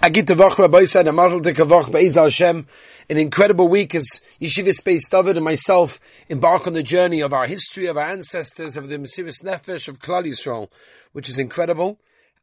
Agita Vach Rabbi said, Hashem. An incredible week as Yeshivas Beis David and myself embark on the journey of our history, of our ancestors, of the Mesiris Nefesh of Klal Yisrael, which is incredible.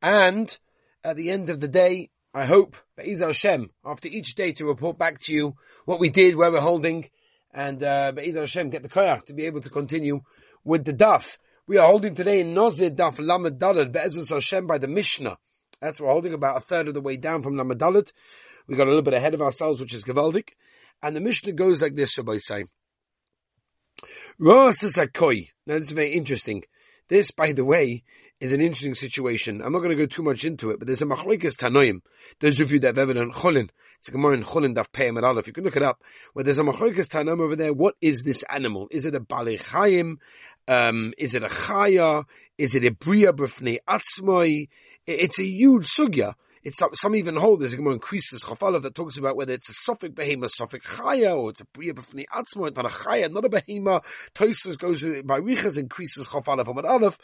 And at the end of the day, I hope, be'ez Hashem, after each day to report back to you what we did, where we're holding, and uh, be'ez Hashem, get the koyach to be able to continue with the daf. We are holding today in Nozir Daf Lamed Dalad be'ez Hashem by the Mishnah. That's we're holding about a third of the way down from Lamadalit. We got a little bit ahead of ourselves, which is Gavaldik. And the Mishnah goes like this, Rabbi say. Roas is a koi. Now this is very interesting. This, by the way, is an interesting situation. I'm not going to go too much into it, but there's a machlekes tanoim. Those of you that have ever done cholin, it's a gemara in cholin daf pei If You can look it up. Where there's a machlekes tanoim over there. What is this animal? Is it a balei Um, is it a chaya? Is it a bria b'fnei atzmoi? It's a huge sugya. It's some, even hold there's a more increases chafala that talks about whether it's a suffix behema, suffix chaya, or it's a bria b'fnei atzmo, not a chaya, not a behema. Toisus goes by richas increases chafala from an aleph.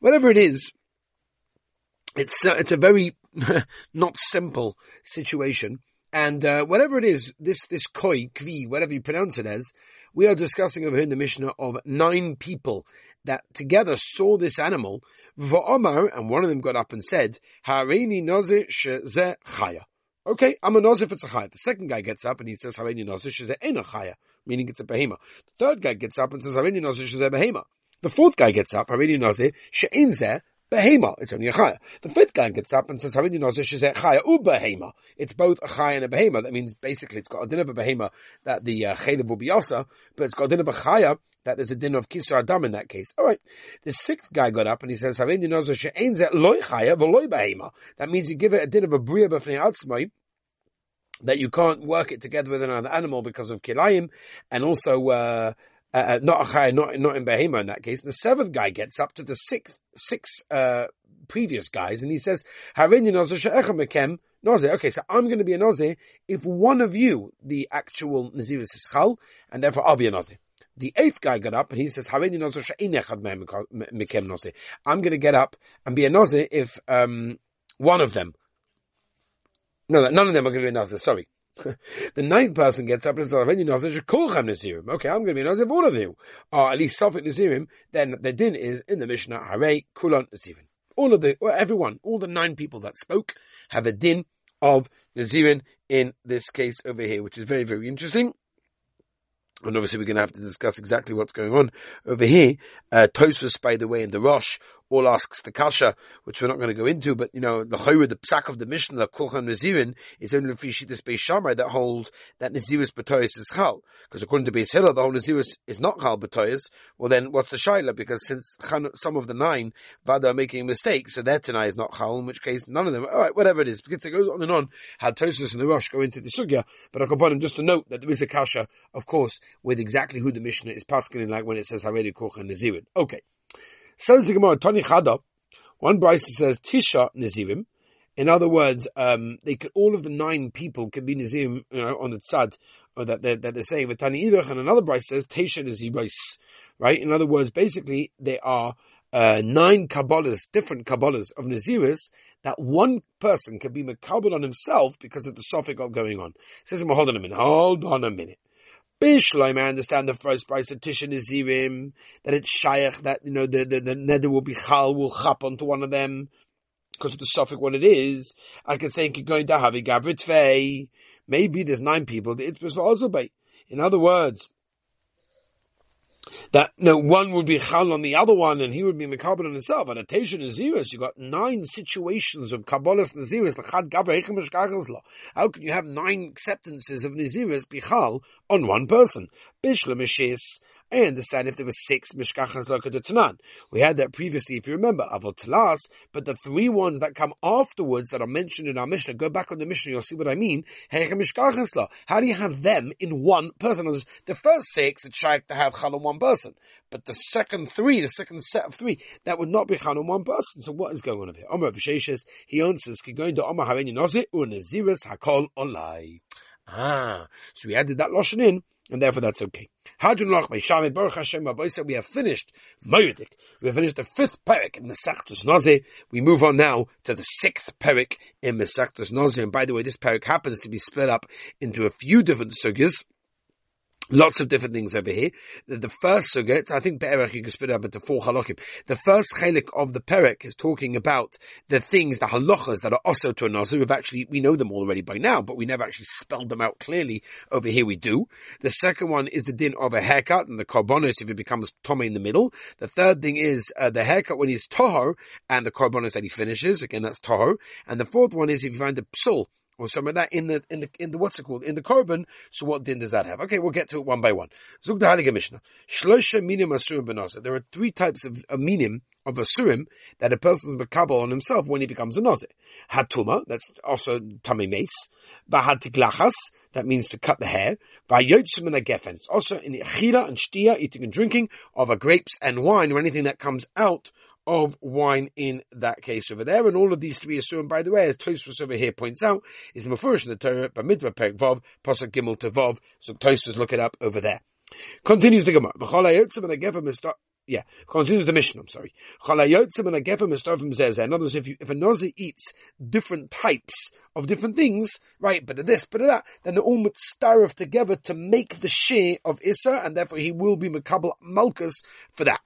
Whatever it is, it's uh, it's a very not simple situation. And uh, whatever it is, this this koi kvi, whatever you pronounce it as, we are discussing over here in the Mishnah of nine people that together saw this animal, v'omar, and one of them got up and said, Hareini noze sheze chaya. Okay, I'm a noze if it's a chaya. The second guy gets up and he says, Hareini noze sheze ena chaya, meaning it's a behema. The third guy gets up and says, Hareini noze sheze behema. The fourth guy gets up, Hareini noze she'en behema. It's only a chaya. The fifth guy gets up and says, Harini nozish is a chaya u behema. It's both a chaya and a behema. That means basically it's got a din of a behema that the uh, will be also, but it's got a din of a chaya that there's a din of kisra adam in that case. All right. The sixth guy got up and he says, Harini nozish she'en ze loy chaya v'loy behema. That means you give it a din of a bria b'fnei atzmai, that you can't work it together with another animal because of kilayim, and also, uh, uh, uh, not a chai, not not in behema in that case. The seventh guy gets up to the sixth six uh, previous guys, and he says, Okay, so I'm going to be a noze if one of you, the actual naziris is chal, and therefore I'll be a noze. The eighth guy got up and he says, I'm going to get up and be a noze if um, one of them, no, none of them are going to be a noze, sorry. the ninth person gets up and says, "Aveni Nazir Shekulchem Nazirim." Okay, I'm going to be Nazir of all of you, or at least Sophic Nazirim. Then the din is in the Mishnah Hare Kulon Nazirim. All of the, or everyone, all the nine people that spoke have a din of Nazirin in this case over here, which is very, very interesting. And obviously we're going to have to discuss exactly what's going on over here. Uh, Tosus, by the way, in the Rosh, all asks the kasha, which we're not going to go into, but you know, the chayra, the psak of the Mishnah, the Kulchan Nazirin, is only for Yishitas Beis Shammai that holds that Naziris B'toyas is chal. Because according to Beis Hillel, the whole Naziris is not chal B'toyas. Well then, what's the shaila? Because since some of the nine Vada are making mistakes, so their Tanai is not chal, in which case none of them, alright, whatever it is. Because it goes on and on, had Tosus and the Rosh go into the sugya, but I can just to note that there is a kasha, of course, with exactly who the Mishnah is passing like when it says Haredi Kulchan Nazirin. Okay. Says the Gemara, Tani Chada, one Braisa says Tisha Nazirim. In other words, um, they could, all of the nine people can be Nazirim, you know, on the tzad, or that they're, that they're saying, but Tani Idach, and another Braisa says Tisha Naziris, right? In other words, basically, they are, uh, nine Kabbalahs, different Kabbalahs of Naziris, that one person can be Makabal on himself because of the suffix going on. Says, hold on a minute, hold on a minute. Bishloim, I understand the first price of Tisha Nazirim, that it's Shaykh, that, you know, the, the, the nether will be Chal, will chap onto one of them, because of the suffix what it is. I can think going to have a Gavrit Maybe there's nine people, it was also by. In other words, that no one would be chal on the other one and he would be mekabel on himself. And a Tesha Naziris, you got nine situations of Kabbalah Naziris, How can you have nine acceptances of Naziris bichal on one person? Bishlam I understand if there were six Mishkachas Tanan. We had that previously, if you remember, Avot but the three ones that come afterwards that are mentioned in our Mishnah, go back on the Mishnah, you'll see what I mean. How do you have them in one person? The first six, it's shy to have Chal on one person. But the second three, the second set of three, that would not be Chal on one person. So what is going on here? Omer Visheshes, he answers, to Olai. Ah, so we added that Lashon in, and therefore that's okay. We have finished Moedik. We have finished the fifth parak in Mesachtus Nazi. We move on now to the sixth parak in Mesachtus Nazi. And by the way, this parak happens to be split up into a few different sugyas. Lots of different things over here. The, first suga, I think Be'erach you can split up into four halakim. The first chalik of the perek is talking about the things, the halachas that are also to a nazir. We've actually, we know them already by now, but we never actually spelled them out clearly. Over here we do. The second one is the din of a haircut and the korbanos if it becomes tommy in the middle. The third thing is uh, the haircut when he's tohar and the korbanos that he finishes. Again, that's tohar. And the fourth one is if you find the psul, or some of that in the in the in the what's it called in the korban. So what din does that have? Okay, we'll get to it one by one. Zug the Heilige Mishnah. Shlosha minim asurim benazir. There are three types of, of minim of asurim that a person is makabel on himself when he becomes a nazir. Hatuma, that's also tummy mace. Vahatiglachas, that means to cut the hair. Vayotzim and gefen. It's also in achira and shtia, eating and drinking of a grapes and wine or anything that comes out of wine in that case over there. And all of these to be assumed, by the way, as Tosfos over here points out, is Mefurish in the Torah, Bamidbar Perek Vav, Pasuk Gimel to Vav. So Tosfos look it up over there. Continues the Gemara yeah, continues the mission, I'm sorry. In other words, if you, if a Nazi eats different types of different things, right, but of this, but of that, then they're all mitzdarif together to make the share of Issa, and therefore he will be makabel malchus for that.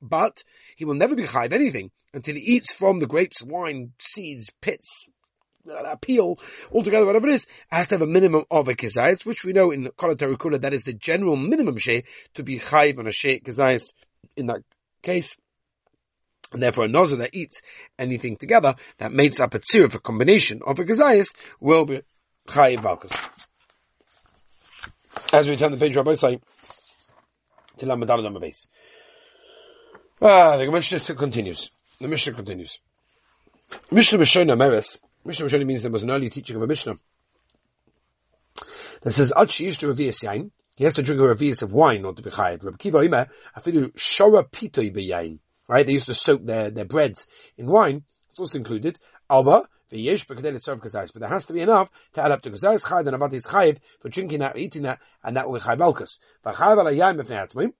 But he will never be chayv anything until he eats from the grapes, wine, seeds, pits, appeal altogether, whatever it is, has to have a minimum of a kizayis, which we know in Kolatari Kula, that is the general minimum share to be chayv on a share kizayis in that case. And therefore a nozer that eats anything together that makes up a tzir of a combination of a kizayis will be chayv valkas. As we turn the page, Rabbi say, to Lamadal number base. Ah, the Mishnah continues. The Mishnah continues. Mishnah B'Shona Meres Mishnah Rishoni means there was an early teaching of a Mishnah that says, Ad she'ish to revius yain, he has to drink a revius of wine not to be chayav. Rabbi Kiva Omer, afidu shora pitoi beyain. Right? They used to soak their, their breads in wine. It's also included. Alba, v'yesh b'kadei serve kazayis. But there has to be enough to add up to kazayis chayav and avat is chayav for drinking that, eating that, and that will be chayav alkas. V'chayav ala yain b'fnei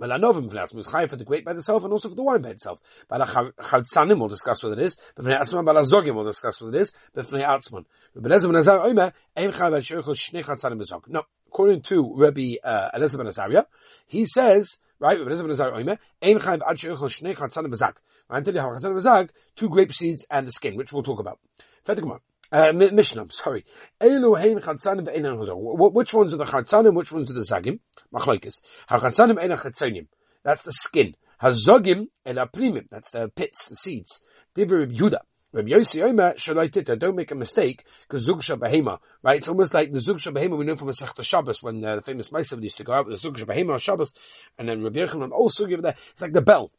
atzmoim. Melanovim v'nas was chayiv for the grape by itself and also for the wine by itself. Bala chavtzanim will discuss what it is. B'fnei atzman bala zogim will discuss what it is. B'fnei atzman. B'belezim v'nazar oimer ein chayiv al sheichel shnei chatzanim b'zog. No, according to Rabbi uh, Elazar ben he says right. B'belezim v'nazar oimer ein chayiv al sheichel shnei chatzanim b'zog. Until you have chatzanim b'zog, two grape seeds and the skin, which we'll talk about. Further, uh, Mishnah, sorry. Which ones are the chatzanim, which ones are the zagim? Machlaikis. Ha-chatzanim. That's the skin. Ha-zogim el aprimim. That's the pits, the seeds. Divrei Reb. Reb Yossi Omer, Shalaitita, don't make a mistake, because Zugsha Behema, right? It's almost like the Zugsha Behema we know from Masechta Shabbos, when uh, the famous Meisav used to go out with the Zugsha Behema on Shabbos, and then Reb Yochanan also give that, it's like the bell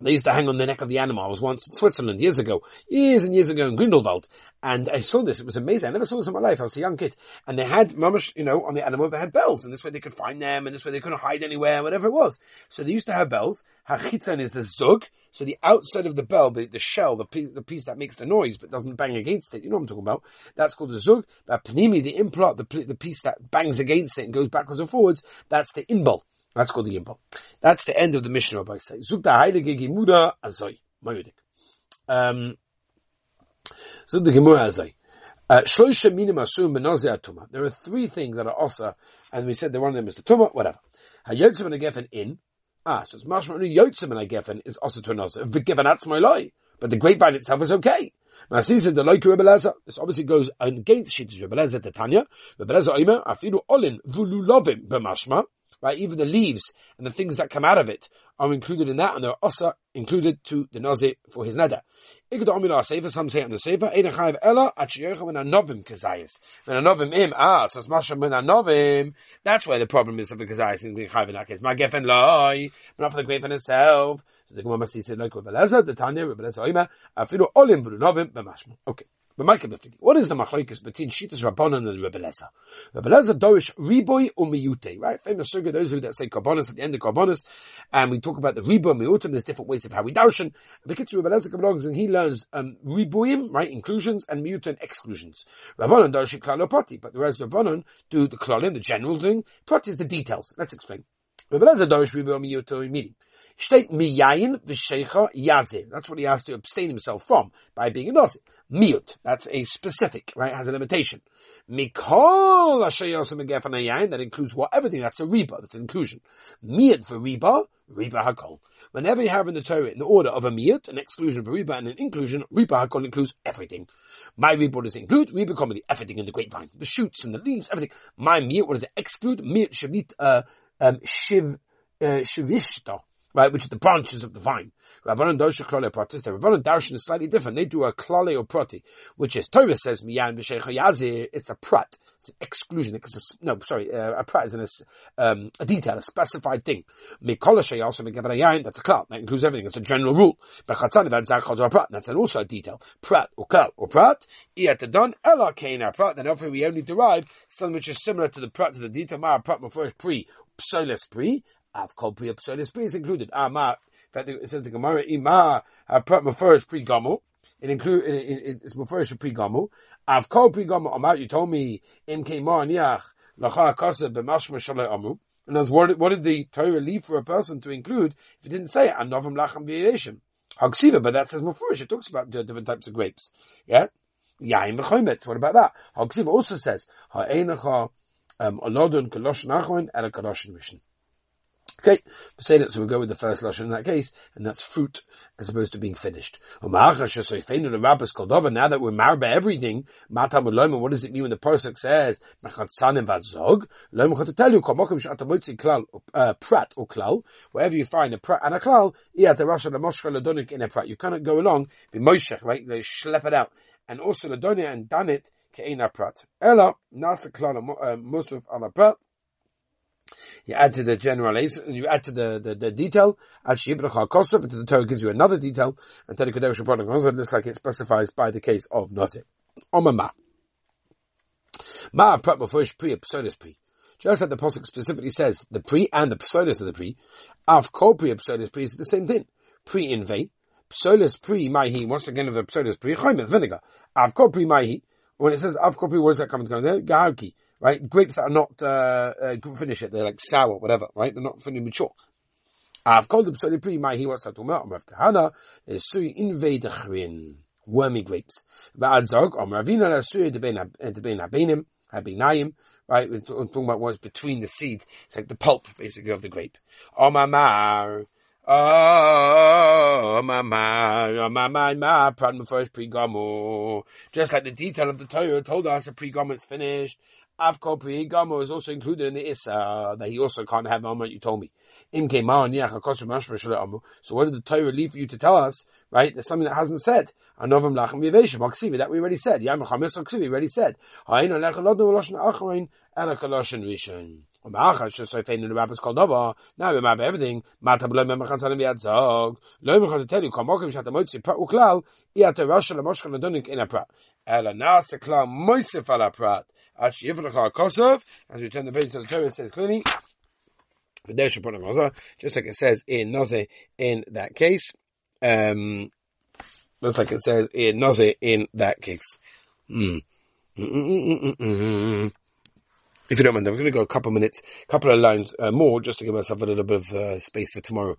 they used to hang on the neck of the animal. I was once in Switzerland years ago, years and years ago in Grindelwald, and I saw this. It was amazing. I never saw this in my life. I was a young kid, and they had mamish, you know, on the animals they had bells, and this way they could find them, and this way they couldn't hide anywhere, whatever it was. So they used to have bells. Hachitzan is the zug. So the outside of the bell, the, the shell, the piece, the piece that makes the noise but doesn't bang against it, you know what I'm talking about? That's called the zug. But panimi, the implot, the, the piece that bangs against it and goes backwards and forwards, that's the imbal. That's called the Yimbal. That's the end of the Mishnah Rabbi say. Zuk da heilige Gemuda azoi. Mayudik. Um, Zuk the Gemura azoi. Uh, Shloisha minim asum benozi atuma. There are three things that are also, and we said that one of them is the tuma, whatever. Hayotzim and a gefen in. Ah, so it's mashma yotzim and a gefen is also to. Given that's my lie. But the grapevine itself is okay. Masisa the like Rebeleza. This obviously goes against Shittish Rebeleza Tanya. Rebeleza Oimer, afidu olin vululovim b'mashma right? Even the leaves and the things that come out of it are included in that, and they're also included to the nazi for his neder. Some say on the sefer, Eidan chayiv ella at sheyochim when anovim kazayis. When anovim im, ah, so it's masham when anovim. That's where the problem is of the kazayis in being chayiv in that case. My gefen loy, but not for the in itself. The Gemara must say like Rebbe Lezer, the Tanya, Rebbe Lezer oima, afilu olim v'lu novim b'mashma. Okay. What is the machlokes between Shitas Rabbanon and Rebbe Lezer? Rebbe Lezer dorish riboy umiyute, right? Famous sugar, those who that say karbonis at the end of karbonis, and we talk about the riboy umiyutim, there's different ways of how we darshan. The Kitzur Rebbe Lezer belongs and he learns, um, riboyim, right, inclusions, and miyutim exclusions. Rabbanon dorish klalo prati, but the rest Rabbanon do the klalim, the general thing, prati is the details. Let's explain. Rebbe Lezer dorish riboy umiyutim meaning. That's what he has to abstain himself from by being a nazi. Miut. That's a specific, right? Has a limitation. Mikol that includes what everything. That's a riba. That's an inclusion. Miut for riba, riba hakol. Whenever you have in the Torah in the order of a miut, an exclusion of a riba and an inclusion, riba hakol includes everything. My riba does include? Riba comedy, everything in the grapevine, the shoots and the leaves, everything. My miut, what does it exclude? Miut shavit, uh, um, shiv, uh, shivishta right, which are the branches of the vine. Rabbanon Dosha Klale. The Rabbanon Darshan is slightly different. They do a Klale or Prati, which is Torah says Miyan B'Shecha Yazir. It's a Prat. It's an exclusion. It's no, sorry, uh, a Prat is um, a detail, a specified thing. Mikola also Yayin. That's a Klal. That includes everything. It's a general rule. But Chatzani that's a Prat. That's also a detail. Prat or Klal or Prat. Done Ela Kain Prat. Then hopefully we only derive something which is similar to the Prat to the detail. Ma Prat first pre. Psolis pre. Pri psolis pri is included. Ah, ma. in fact, It says the Gemara, ima first pre gamu. It include it, it, it's first pre. Av kol pri gamu. Amar, you told me im kemar niach lacha kasa b'mashma shalei amu. And as what, what did the Torah leave for a person to include if it didn't say anovim lacham v'yeshim? Hagsiva, but that says mafurish. It talks about different types of grapes. Yeah? Yain v'chomet. What about that? Hagsiva also says, ha'enacha um, alodun kaloshin achon and a kaloshin rishon. Okay, that, so we'll go with the first lashon in that case, and that's fruit as opposed to being finished. Now that we're by everything, what does it mean when the Pasuk says, uh, prat or klal, wherever you find a prat and a klal, in a prat. You cannot go along, be moishech, right? They schlep it out. And also the donia and done it, ke'ena prat. Ella, nasa klal, uh, musuf ala prat, you add to the general, you add to the, the, the detail, add Shibrach HaKosov, and the Torah gives you another detail, and Teddy Rapon looks like it specifies by the case of Nazir. Omama. Ma prep before pseudos pri. Just like the Pasuk specifically says, the pre and the pseudos of the pre, af kol pri, pseudos pri is the same thing. Pre in ve, pseudos pri, mahi, once again of the pseudos pri, choimet, vinegar. Av kol mahi, when it says av kol pri, what does that come to there? Gaharki right? Grapes that are not, uh, uh, finish it, they're like sour, whatever, right? They're not fully mature. I've called them so pre my he wants to talk about Kahana is sui invadachrin wormy grapes. But Adzog Om Ravina la sui debein habenim habinayim right? We're talking about what's between the seed. It's like the pulp basically of the grape. Om Amar. Oh, oh, my, my, my, my, my, pardon first pre-gomu. Just like the detail of the Torah told us, the pre-gomu is finished. Avko Gamo is also included in the Issa, that he also can't have Amr, you told me. So what did the Torah leave for you to tell us, right? There's something that hasn't said. Anovim lachem viveshim, aksivi, that we already said. Yam chamis aksivi, already said. Ha'in alech alodnu v'loshin acharin, ela kaloshin rishon. Umachas just so fein in the rabbis called Nova. Now we map everything. Mata b'lo mem chan salim yad zog. Lo mechon to tell you, kol mokim shat amotzi prat uklal, iyat a rasha l'moshkan l'donik in a prat. Ela nas a klal moisef ala prat as we turn the page to the Torah, it says clearly, just like it says in Naze in that case, um, just like it says in Naze in that case. Mm. If you don't mind, I'm going to go a couple of minutes, a couple of lines uh, more, just to give myself a little bit of uh, space for tomorrow.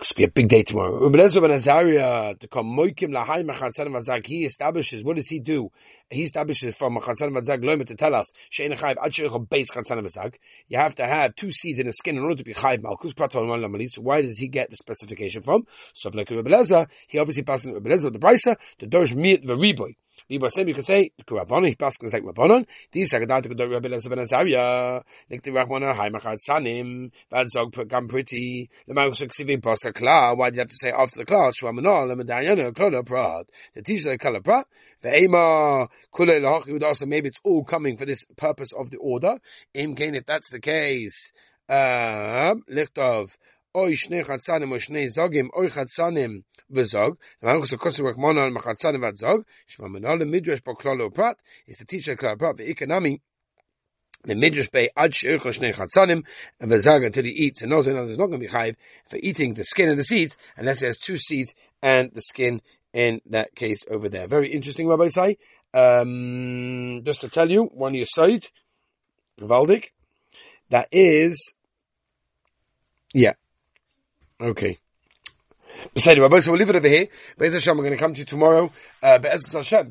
It's be a big day tomorrow. He establishes. What does he do? He establishes from machansan vazag loimet to tell us shein chayv ad sheich base chansan vazag. You have to have two seeds in the skin in order to be chayv malchus praton one lamalis. Why does he get the specification from? So like Rebbe he obviously passes Rebbe the brisa to dosh miet v'riboy. Libasem, you can say, Kurabon, he passes like Rabbanon, these Sagadat could do Rabbi Lezer ben Azariah, like the Rahmana, Haimachad Sanim, Vadzog Gam Pretty, the Magus Ksivim Pasta Kla, why do you have to say after the Kla, Shwamanol, Lemedayana, Klola Prad, the the Kala Prad, maybe it's all coming for this purpose of the order, Im if that's the case, um, Lichtov, oy shnei chatzanim, shnei zogim, oy chatzanim v'zog. Now, I'm going to mono al machatzanim v'zog. Shma menal midrash po klolo prat. It's the teacher klolo prat. The midrash bay ad sheircho shnei chatzanim and v'zog until he eats. And also, there's not going to be chayiv for eating the skin and the seeds unless he has two seeds and the skin in that case over there. Very interesting, Rabbi Say. Um, just to tell you, one you side, Valdik, that is, yeah, okay. Beside Rabbi, so we'll leave it over here. Be'ez Hashem, we're going to come to you tomorrow. Uh, Be'ez Hashem,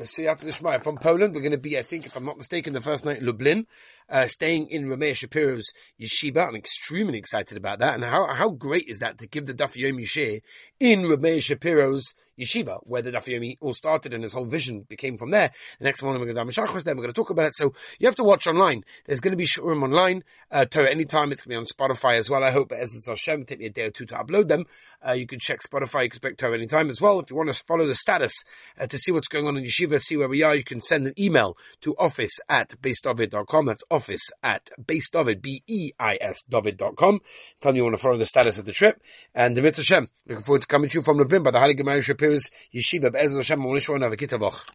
from Poland. We're going to be, I think, if I'm not mistaken, the first night in Lublin, uh, staying in Rameh Shapiro's yeshiva. I'm extremely excited about that. And how, how great is that to give the Daf Yomi share in Rameh Shapiro's yeshiva, where the Daf Yomi all started and his whole vision became from there. The next morning we're going to have then we're going to talk about it. So you have to watch online. There's going to be Shurim online, uh, Torah anytime. It's going to be on Spotify as well. I hope it has Hashem. Take me a day or two to upload them. Uh, you can check Spotify. Expect Torah anytime as well. If you want to follow the status uh, to see what's going on in yeshiva, see where we are, you can send an email to office at beisdovid.com. That's office at beisdovid, B-E-I-S David.com. Tell me you want to follow the status of the trip. And the Mitzvah. Looking forward to coming to you from Lublin by the Holy Gemara Shapiro Yeshiva Be'ez Hashem Monish Kitavoch.